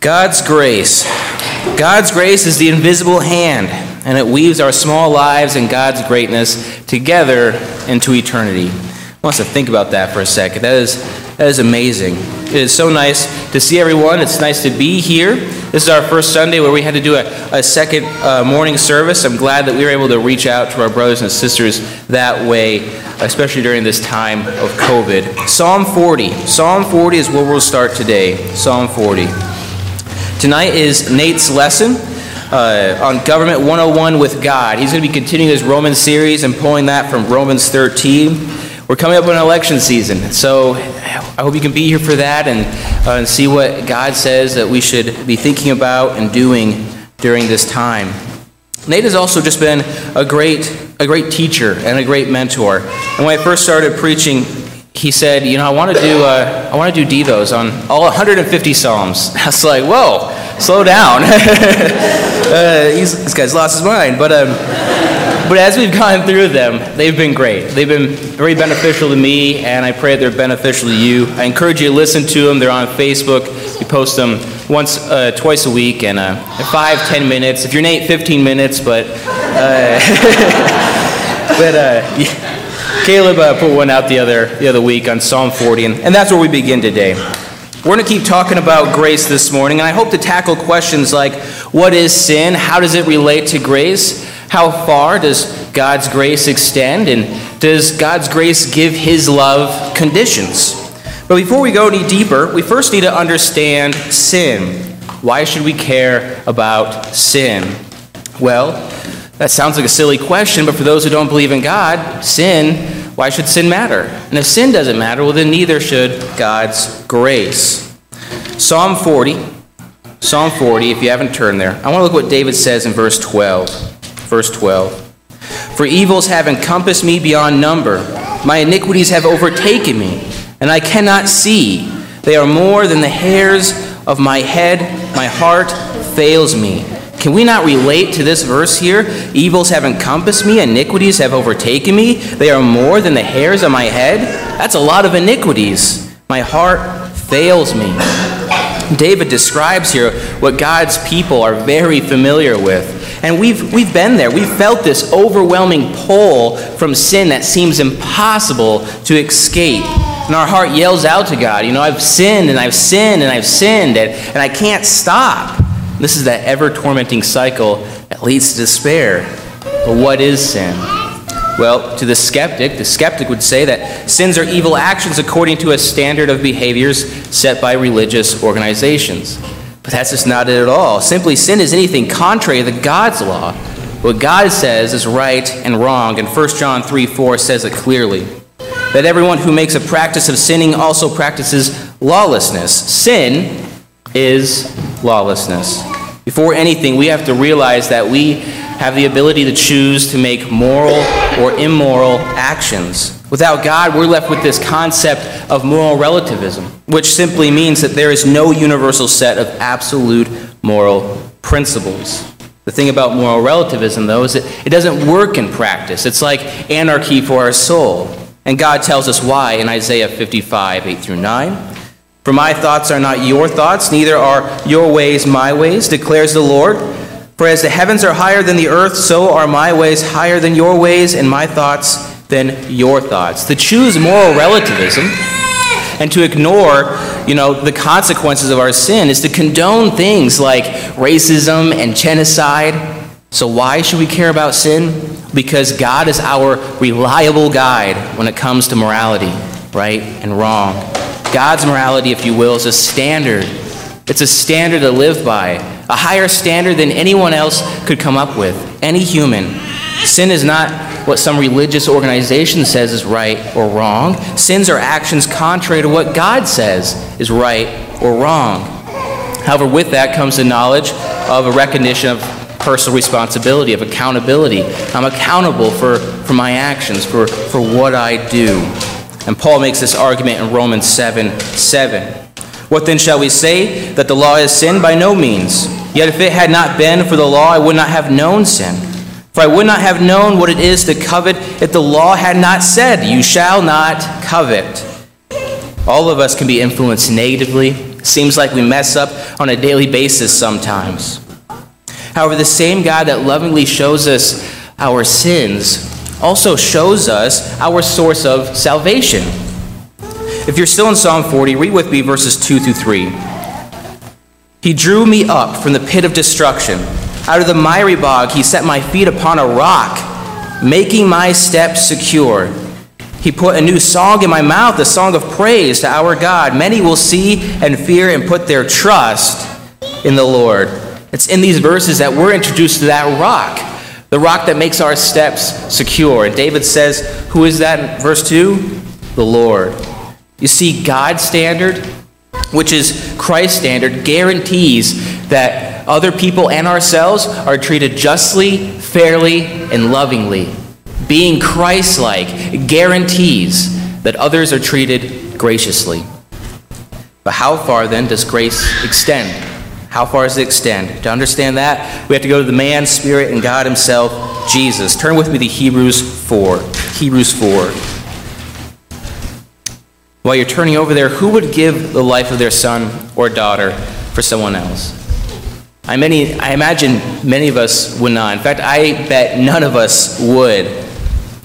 God's grace. God's grace is the invisible hand, and it weaves our small lives and God's greatness together into eternity. I want us to think about that for a second. That is, that is amazing. It is so nice to see everyone. It's nice to be here. This is our first Sunday where we had to do a, a second uh, morning service. I'm glad that we were able to reach out to our brothers and sisters that way, especially during this time of COVID. Psalm 40. Psalm 40 is where we'll start today. Psalm 40. Tonight is Nate's lesson uh, on Government 101 with God. He's going to be continuing his Romans series and pulling that from Romans 13. We're coming up on election season, so I hope you can be here for that and, uh, and see what God says that we should be thinking about and doing during this time. Nate has also just been a great, a great teacher and a great mentor. And when I first started preaching he said, you know, I want to do uh, I want to do devos on all 150 psalms. I was like, whoa, slow down. uh, this guy's lost his mind. But um, but as we've gone through them, they've been great. They've been very beneficial to me, and I pray they're beneficial to you. I encourage you to listen to them. They're on Facebook. We post them once, uh, twice a week, and uh, five, ten minutes. If you're Nate, 15 minutes, but. Uh, but uh, yeah. Caleb uh, put one out the other, the other week on Psalm 40, and, and that's where we begin today. We're going to keep talking about grace this morning, and I hope to tackle questions like what is sin? How does it relate to grace? How far does God's grace extend? And does God's grace give his love conditions? But before we go any deeper, we first need to understand sin. Why should we care about sin? Well, that sounds like a silly question, but for those who don't believe in God, sin, why should sin matter? And if sin doesn't matter, well, then neither should God's grace. Psalm 40, Psalm 40, if you haven't turned there, I want to look what David says in verse 12. Verse 12. For evils have encompassed me beyond number, my iniquities have overtaken me, and I cannot see. They are more than the hairs of my head, my heart fails me. Can we not relate to this verse here? Evils have encompassed me, iniquities have overtaken me. They are more than the hairs of my head. That's a lot of iniquities. My heart fails me. David describes here what God's people are very familiar with. And we've, we've been there. We've felt this overwhelming pull from sin that seems impossible to escape. And our heart yells out to God, you know, I've sinned and I've sinned and I've sinned and, and I can't stop. This is that ever tormenting cycle that leads to despair. But what is sin? Well, to the skeptic, the skeptic would say that sins are evil actions according to a standard of behaviors set by religious organizations. But that's just not it at all. Simply, sin is anything contrary to God's law. What God says is right and wrong, and 1 John 3 4 says it clearly. That everyone who makes a practice of sinning also practices lawlessness. Sin is lawlessness. Before anything, we have to realize that we have the ability to choose to make moral or immoral actions. Without God, we're left with this concept of moral relativism, which simply means that there is no universal set of absolute moral principles. The thing about moral relativism, though, is that it doesn't work in practice. It's like anarchy for our soul. And God tells us why in Isaiah 55, 8 through 9. For my thoughts are not your thoughts, neither are your ways my ways, declares the Lord. For as the heavens are higher than the earth, so are my ways higher than your ways, and my thoughts than your thoughts. To choose moral relativism and to ignore, you know, the consequences of our sin is to condone things like racism and genocide. So why should we care about sin? Because God is our reliable guide when it comes to morality, right and wrong. God's morality, if you will, is a standard. It's a standard to live by, a higher standard than anyone else could come up with, any human. Sin is not what some religious organization says is right or wrong. Sins are actions contrary to what God says is right or wrong. However, with that comes the knowledge of a recognition of personal responsibility, of accountability. I'm accountable for, for my actions, for, for what I do. And Paul makes this argument in Romans 7 7. What then shall we say? That the law is sin? By no means. Yet if it had not been for the law, I would not have known sin. For I would not have known what it is to covet if the law had not said, You shall not covet. All of us can be influenced negatively. Seems like we mess up on a daily basis sometimes. However, the same God that lovingly shows us our sins also shows us our source of salvation. If you're still in Psalm 40, read with me verses 2 through 3. He drew me up from the pit of destruction. Out of the miry bog, he set my feet upon a rock, making my steps secure. He put a new song in my mouth, a song of praise to our God. Many will see and fear and put their trust in the Lord. It's in these verses that we're introduced to that rock, the rock that makes our steps secure. And David says, Who is that? Verse 2 The Lord. You see, God's standard, which is Christ's standard, guarantees that other people and ourselves are treated justly, fairly, and lovingly being Christ like guarantees that others are treated graciously. But how far then does grace extend? How far does it extend? To understand that, we have to go to the man, spirit, and God Himself, Jesus. Turn with me to Hebrews 4. Hebrews 4. While you're turning over there, who would give the life of their son or daughter for someone else? I, many, I imagine many of us would not. In fact, I bet none of us would.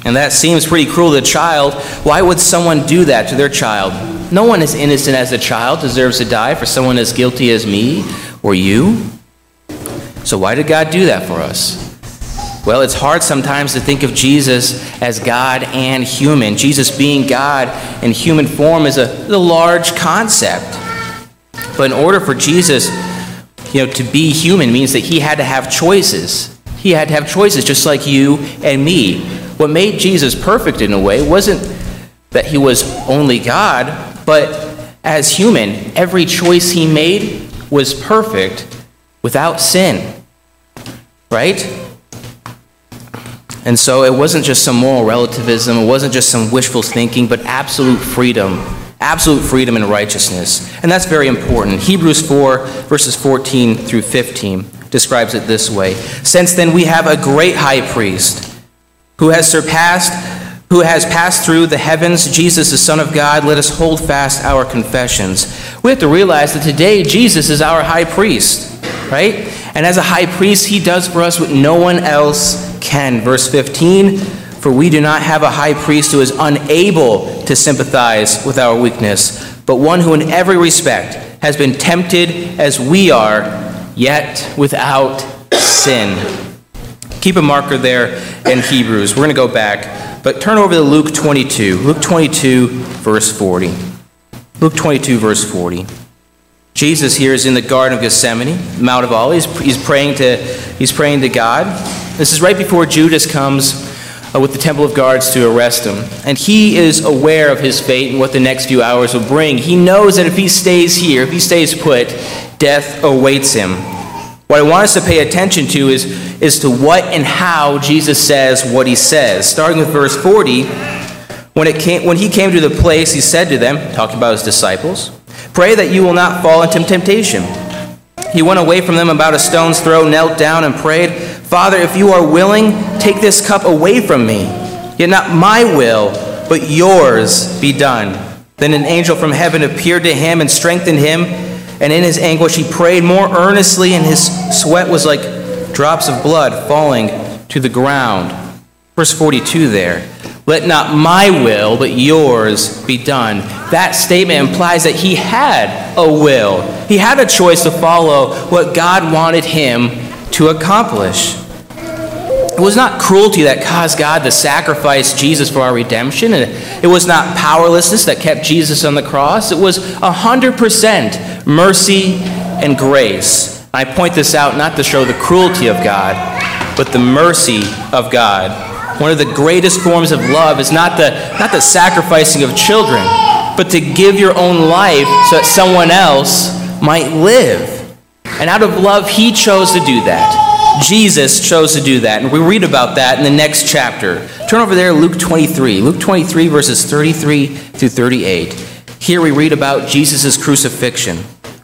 And that seems pretty cruel to a child. Why would someone do that to their child? No one as innocent as a child deserves to die for someone as guilty as me or you. So, why did God do that for us? Well, it's hard sometimes to think of Jesus as God and human. Jesus being God in human form is a, a large concept. But in order for Jesus you know, to be human means that he had to have choices. He had to have choices just like you and me. What made Jesus perfect in a way wasn't that he was only God, but as human, every choice he made was perfect without sin. Right? And so it wasn't just some moral relativism, it wasn't just some wishful thinking, but absolute freedom. Absolute freedom and righteousness. And that's very important. Hebrews 4, verses 14 through 15 describes it this way Since then we have a great high priest who has surpassed, who has passed through the heavens, Jesus, the Son of God, let us hold fast our confessions. We have to realize that today Jesus is our high priest, right? And as a high priest, he does for us what no one else can. Verse 15 For we do not have a high priest who is unable to sympathize with our weakness, but one who in every respect has been tempted as we are, yet without sin. Keep a marker there in Hebrews. We're going to go back. But turn over to Luke 22. Luke 22, verse 40. Luke 22, verse 40. Jesus here is in the Garden of Gethsemane, Mount of Olives. He's praying to, he's praying to God. This is right before Judas comes uh, with the temple of guards to arrest him. And he is aware of his fate and what the next few hours will bring. He knows that if he stays here, if he stays put, death awaits him. What I want us to pay attention to is, is to what and how Jesus says what he says. Starting with verse 40, when, it came, when he came to the place, he said to them, talking about his disciples, Pray that you will not fall into temptation. He went away from them about a stone's throw, knelt down, and prayed, Father, if you are willing, take this cup away from me. Yet not my will, but yours be done. Then an angel from heaven appeared to him and strengthened him. And in his anguish, he prayed more earnestly, and his sweat was like drops of blood falling to the ground. Verse 42 there. Let not my will, but yours be done. That statement implies that he had a will. He had a choice to follow what God wanted him to accomplish. It was not cruelty that caused God to sacrifice Jesus for our redemption. and It was not powerlessness that kept Jesus on the cross. It was 100% mercy and grace. I point this out not to show the cruelty of God, but the mercy of God. One of the greatest forms of love is not the, not the sacrificing of children, but to give your own life so that someone else might live. And out of love, He chose to do that. Jesus chose to do that. And we read about that in the next chapter. Turn over there, Luke 23. Luke 23, verses 33 through 38. Here we read about Jesus' crucifixion,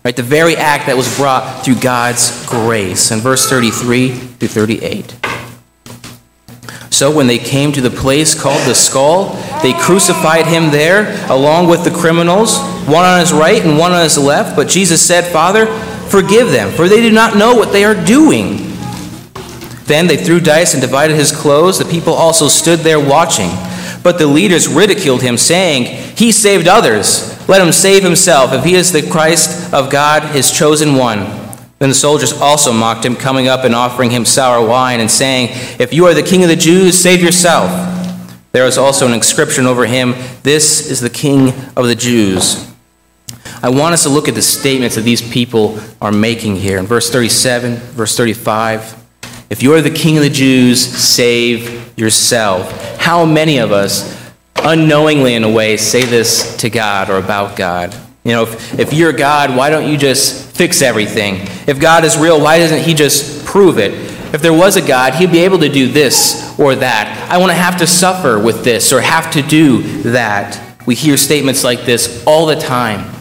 right? The very act that was brought through God's grace. In verse 33 through 38. So when they came to the place called the skull, they crucified him there along with the criminals, one on his right and one on his left. But Jesus said, Father, forgive them, for they do not know what they are doing. Then they threw dice and divided his clothes. The people also stood there watching. But the leaders ridiculed him, saying, He saved others. Let him save himself, if he is the Christ of God, his chosen one. Then the soldiers also mocked him, coming up and offering him sour wine, and saying, If you are the king of the Jews, save yourself. There was also an inscription over him, This is the king of the Jews. I want us to look at the statements that these people are making here. In verse 37, verse 35, if you are the king of the Jews, save yourself. How many of us, unknowingly in a way, say this to God or about God? You know, if, if you're God, why don't you just fix everything? If God is real, why doesn't He just prove it? If there was a God, He'd be able to do this or that. I want to have to suffer with this or have to do that. We hear statements like this all the time.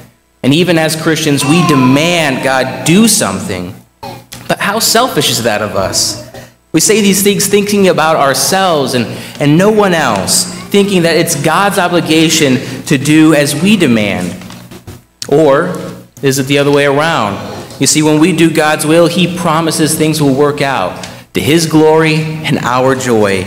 And even as Christians, we demand God do something. But how selfish is that of us? We say these things thinking about ourselves and, and no one else, thinking that it's God's obligation to do as we demand. Or is it the other way around? You see, when we do God's will, He promises things will work out to His glory and our joy.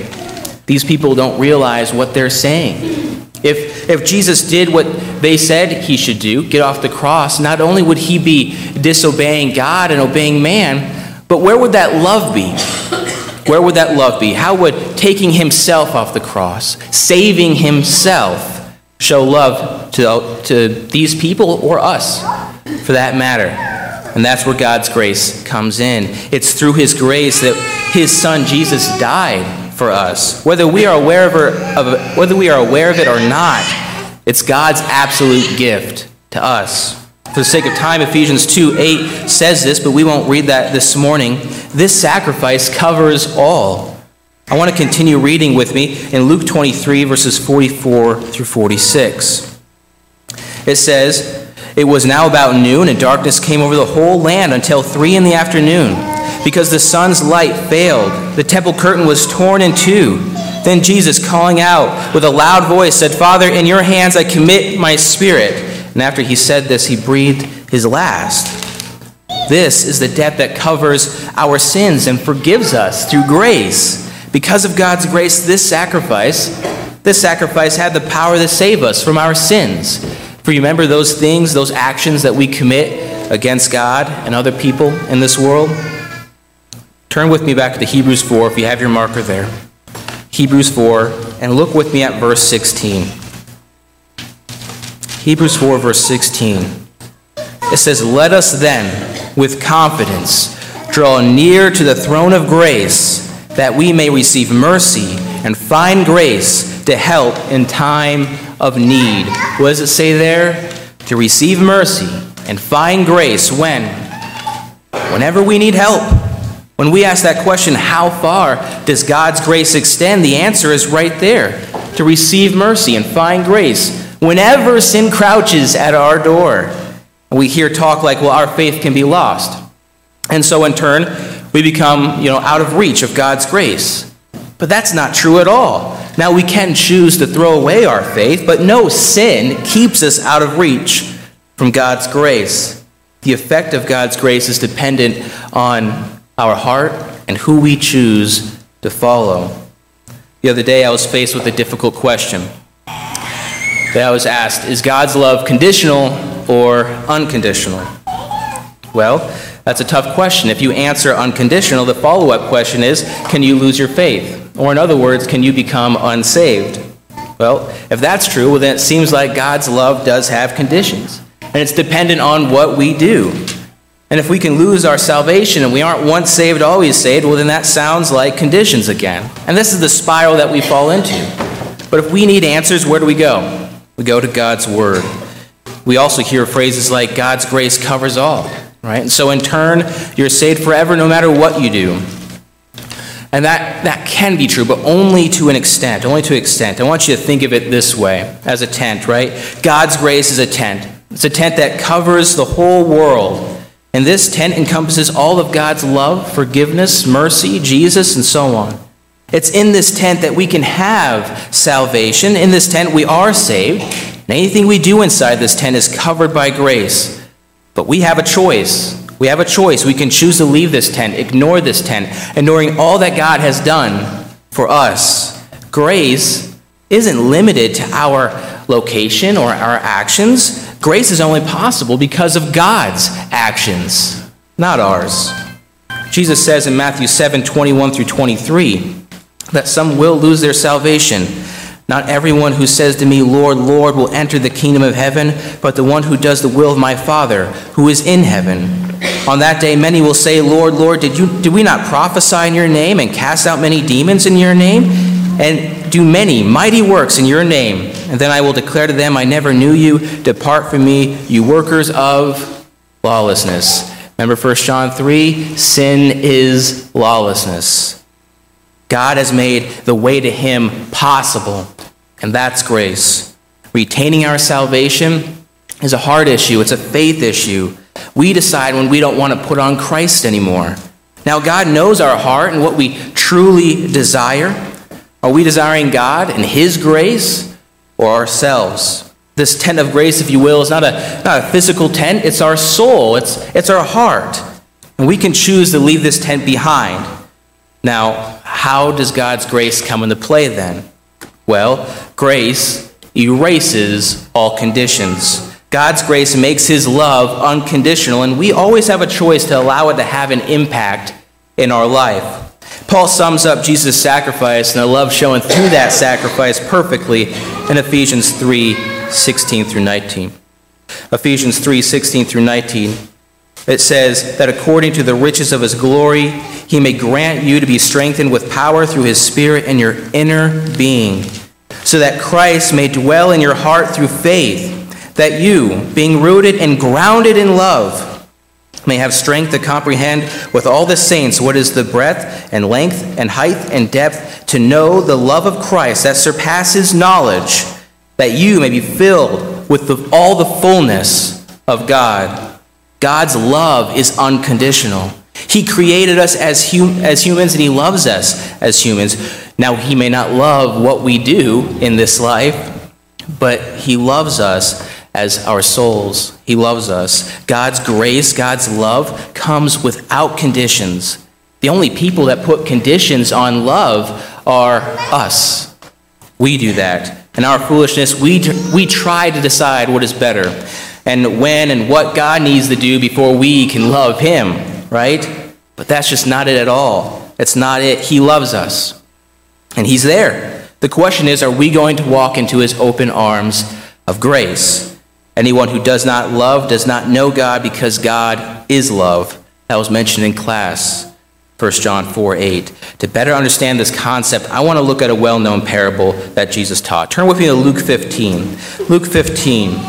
These people don't realize what they're saying. If, if Jesus did what they said he should do, get off the cross, not only would he be disobeying God and obeying man, but where would that love be? Where would that love be? How would taking himself off the cross, saving himself, show love to, to these people or us, for that matter? And that's where God's grace comes in. It's through his grace that his son Jesus died for us. Whether we are aware of, it, whether we are aware of it or not, it's God's absolute gift to us. For the sake of time, Ephesians 2 8 says this, but we won't read that this morning. This sacrifice covers all. I want to continue reading with me in Luke 23, verses 44 through 46. It says, It was now about noon, and darkness came over the whole land until three in the afternoon because the sun's light failed. The temple curtain was torn in two. Then Jesus, calling out with a loud voice, said, Father, in your hands I commit my spirit. And after he said this, he breathed his last. This is the debt that covers our sins and forgives us through grace. Because of God's grace, this sacrifice, this sacrifice had the power to save us from our sins. For you remember those things, those actions that we commit against God and other people in this world? Turn with me back to Hebrews 4 if you have your marker there. Hebrews 4, and look with me at verse 16. Hebrews 4, verse 16. It says, Let us then, with confidence, draw near to the throne of grace, that we may receive mercy and find grace to help in time of need. What does it say there? To receive mercy and find grace when? Whenever we need help. When we ask that question, how far does God's grace extend? The answer is right there to receive mercy and find grace whenever sin crouches at our door. We hear talk like, well, our faith can be lost. And so in turn, we become, you know, out of reach of God's grace. But that's not true at all. Now we can choose to throw away our faith, but no sin keeps us out of reach from God's grace. The effect of God's grace is dependent on our heart, and who we choose to follow. The other day, I was faced with a difficult question. That I was asked Is God's love conditional or unconditional? Well, that's a tough question. If you answer unconditional, the follow up question is Can you lose your faith? Or, in other words, can you become unsaved? Well, if that's true, well, then it seems like God's love does have conditions. And it's dependent on what we do. And if we can lose our salvation and we aren't once saved, always saved, well, then that sounds like conditions again. And this is the spiral that we fall into. But if we need answers, where do we go? We go to God's Word. We also hear phrases like God's grace covers all, right? And so in turn, you're saved forever no matter what you do. And that, that can be true, but only to an extent. Only to an extent. I want you to think of it this way as a tent, right? God's grace is a tent. It's a tent that covers the whole world. And this tent encompasses all of God's love, forgiveness, mercy, Jesus, and so on. It's in this tent that we can have salvation. In this tent, we are saved. And anything we do inside this tent is covered by grace. But we have a choice. We have a choice. We can choose to leave this tent, ignore this tent, ignoring all that God has done for us. Grace isn't limited to our location or our actions. Grace is only possible because of God's actions, not ours. Jesus says in Matthew 7 21 through 23 that some will lose their salvation. Not everyone who says to me, Lord, Lord, will enter the kingdom of heaven, but the one who does the will of my Father who is in heaven. On that day, many will say, Lord, Lord, did, you, did we not prophesy in your name and cast out many demons in your name? And do many mighty works in your name? And then I will declare to them, I never knew you. Depart from me, you workers of lawlessness. Remember 1 John 3 sin is lawlessness. God has made the way to Him possible, and that's grace. Retaining our salvation is a hard issue, it's a faith issue. We decide when we don't want to put on Christ anymore. Now, God knows our heart and what we truly desire. Are we desiring God and His grace or ourselves? This tent of grace, if you will, is not a, not a physical tent, it's our soul, it's, it's our heart. And we can choose to leave this tent behind. Now, how does God's grace come into play then? Well, grace erases all conditions. God's grace makes his love unconditional, and we always have a choice to allow it to have an impact in our life. Paul sums up Jesus' sacrifice and the love shown through that sacrifice perfectly in Ephesians 3 16 through 19. Ephesians 3 16 through 19. It says that according to the riches of his glory, he may grant you to be strengthened with power through his Spirit in your inner being, so that Christ may dwell in your heart through faith, that you, being rooted and grounded in love, may have strength to comprehend with all the saints what is the breadth and length and height and depth, to know the love of Christ that surpasses knowledge, that you may be filled with the, all the fullness of God. God's love is unconditional. He created us as, hum- as humans and He loves us as humans. Now, He may not love what we do in this life, but He loves us as our souls. He loves us. God's grace, God's love comes without conditions. The only people that put conditions on love are us. We do that. In our foolishness, we, we try to decide what is better and when and what God needs to do before we can love Him, right? But that's just not it at all. It's not it. He loves us, and He's there. The question is are we going to walk into His open arms of grace? Anyone who does not love does not know God because God is love. That was mentioned in class. 1 John 4 8. To better understand this concept, I want to look at a well known parable that Jesus taught. Turn with me to Luke 15. Luke 15.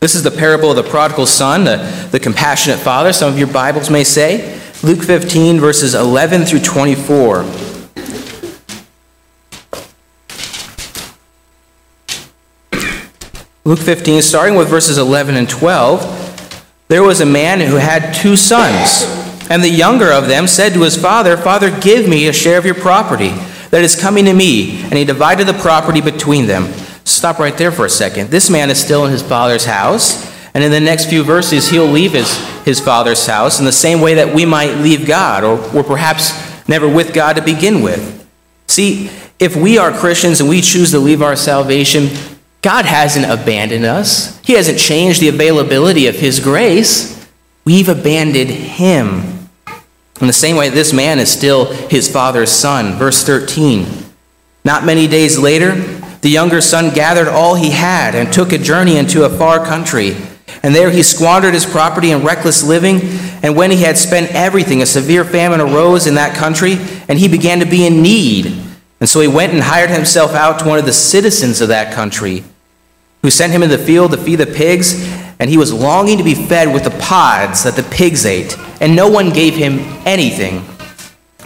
This is the parable of the prodigal son, the, the compassionate father, some of your Bibles may say. Luke 15, verses 11 through 24. Luke 15, starting with verses 11 and 12, there was a man who had two sons. And the younger of them said to his father, Father, give me a share of your property that is coming to me. And he divided the property between them. Stop right there for a second. This man is still in his father's house, and in the next few verses, he'll leave his, his father's house in the same way that we might leave God, or or perhaps never with God to begin with. See, if we are Christians and we choose to leave our salvation, God hasn't abandoned us. He hasn't changed the availability of His grace. We've abandoned Him. In the same way, this man is still his father's son. Verse 13. Not many days later, the younger son gathered all he had and took a journey into a far country. And there he squandered his property in reckless living. And when he had spent everything, a severe famine arose in that country, and he began to be in need. And so he went and hired himself out to one of the citizens of that country, who sent him in the field to feed the pigs. And he was longing to be fed with the pods that the pigs ate, and no one gave him anything.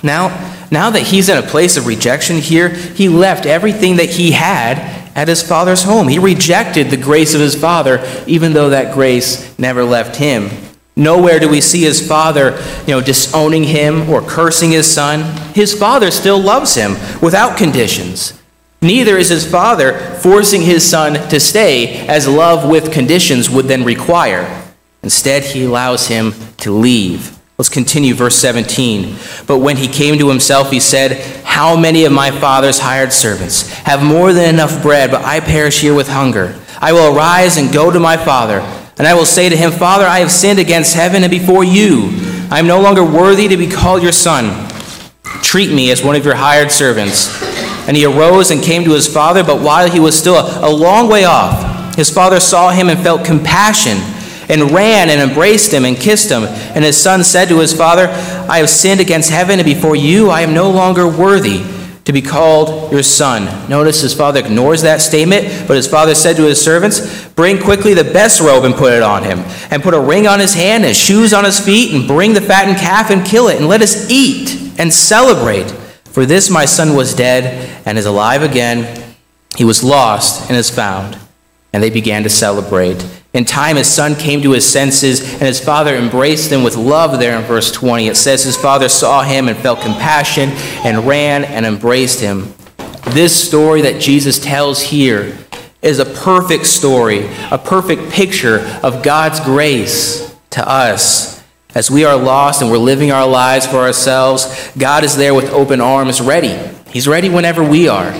Now, now that he's in a place of rejection here, he left everything that he had at his father's home. He rejected the grace of his father, even though that grace never left him. Nowhere do we see his father, you know, disowning him or cursing his son. His father still loves him without conditions. Neither is his father forcing his son to stay as love with conditions would then require. Instead, he allows him to leave. Let's continue verse 17. But when he came to himself, he said, How many of my father's hired servants have more than enough bread, but I perish here with hunger? I will arise and go to my father, and I will say to him, Father, I have sinned against heaven and before you. I am no longer worthy to be called your son. Treat me as one of your hired servants. And he arose and came to his father, but while he was still a, long way off, his father saw him and felt compassion and ran and embraced him and kissed him. And his son said to his father, I have sinned against heaven and before you. I am no longer worthy to be called your son. Notice his father ignores that statement, but his father said to his servants, Bring quickly the best robe and put it on him, and put a ring on his hand and shoes on his feet, and bring the fattened calf and kill it, and let us eat and celebrate. For this my son was dead and is alive again. He was lost and is found. And they began to celebrate. In time, his son came to his senses, and his father embraced him with love there in verse 20. It says his father saw him and felt compassion and ran and embraced him. This story that Jesus tells here is a perfect story, a perfect picture of God's grace to us. As we are lost and we're living our lives for ourselves, God is there with open arms, ready. He's ready whenever we are.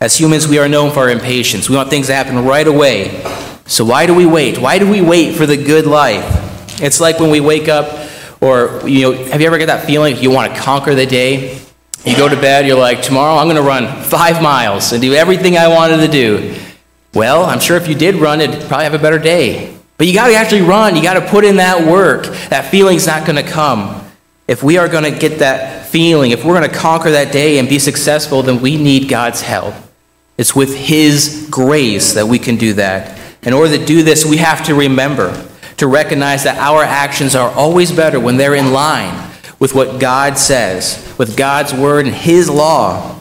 As humans, we are known for our impatience. We want things to happen right away. So why do we wait? Why do we wait for the good life? It's like when we wake up, or you know, have you ever get that feeling you want to conquer the day? You go to bed, you're like, tomorrow I'm going to run five miles and do everything I wanted to do. Well, I'm sure if you did run, it'd probably have a better day. But you got to actually run. You got to put in that work. That feeling's not going to come. If we are going to get that feeling, if we're going to conquer that day and be successful, then we need God's help. It's with His grace that we can do that. In order to do this, we have to remember to recognize that our actions are always better when they're in line with what God says, with God's word and His law.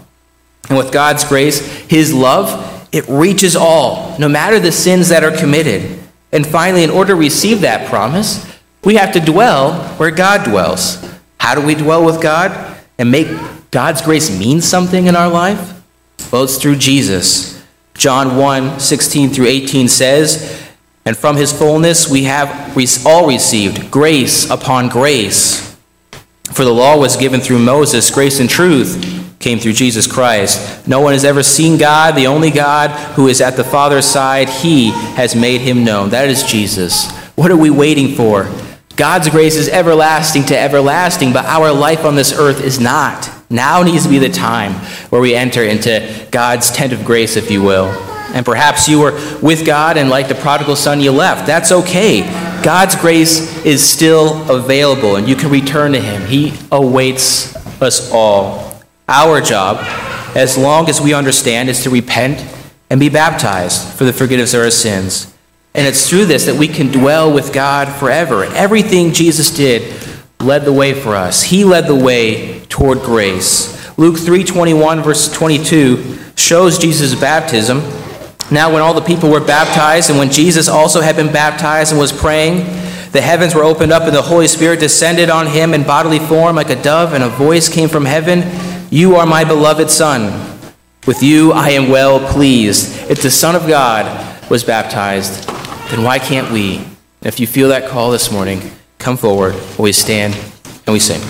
And with God's grace, His love, it reaches all, no matter the sins that are committed. And finally, in order to receive that promise, we have to dwell where God dwells. How do we dwell with God and make God's grace mean something in our life? Well, it's through Jesus. John 1 16 through 18 says, And from his fullness we have all received grace upon grace. For the law was given through Moses, grace and truth came through Jesus Christ. No one has ever seen God, the only God who is at the Father's side, he has made him known. That is Jesus. What are we waiting for? God's grace is everlasting to everlasting, but our life on this earth is not. Now needs to be the time where we enter into God's tent of grace, if you will. And perhaps you were with God and, like the prodigal son, you left. That's okay. God's grace is still available and you can return to Him. He awaits us all. Our job, as long as we understand, is to repent and be baptized for the forgiveness of our sins. And it's through this that we can dwell with God forever. Everything Jesus did led the way for us. He led the way toward grace. Luke 3:21 verse 22 shows Jesus' baptism. Now when all the people were baptized and when Jesus also had been baptized and was praying, the heavens were opened up and the Holy Spirit descended on him in bodily form like a dove and a voice came from heaven, "You are my beloved son. With you I am well pleased." If the Son of God was baptized, then why can't we? If you feel that call this morning, come forward, we stand and we sing.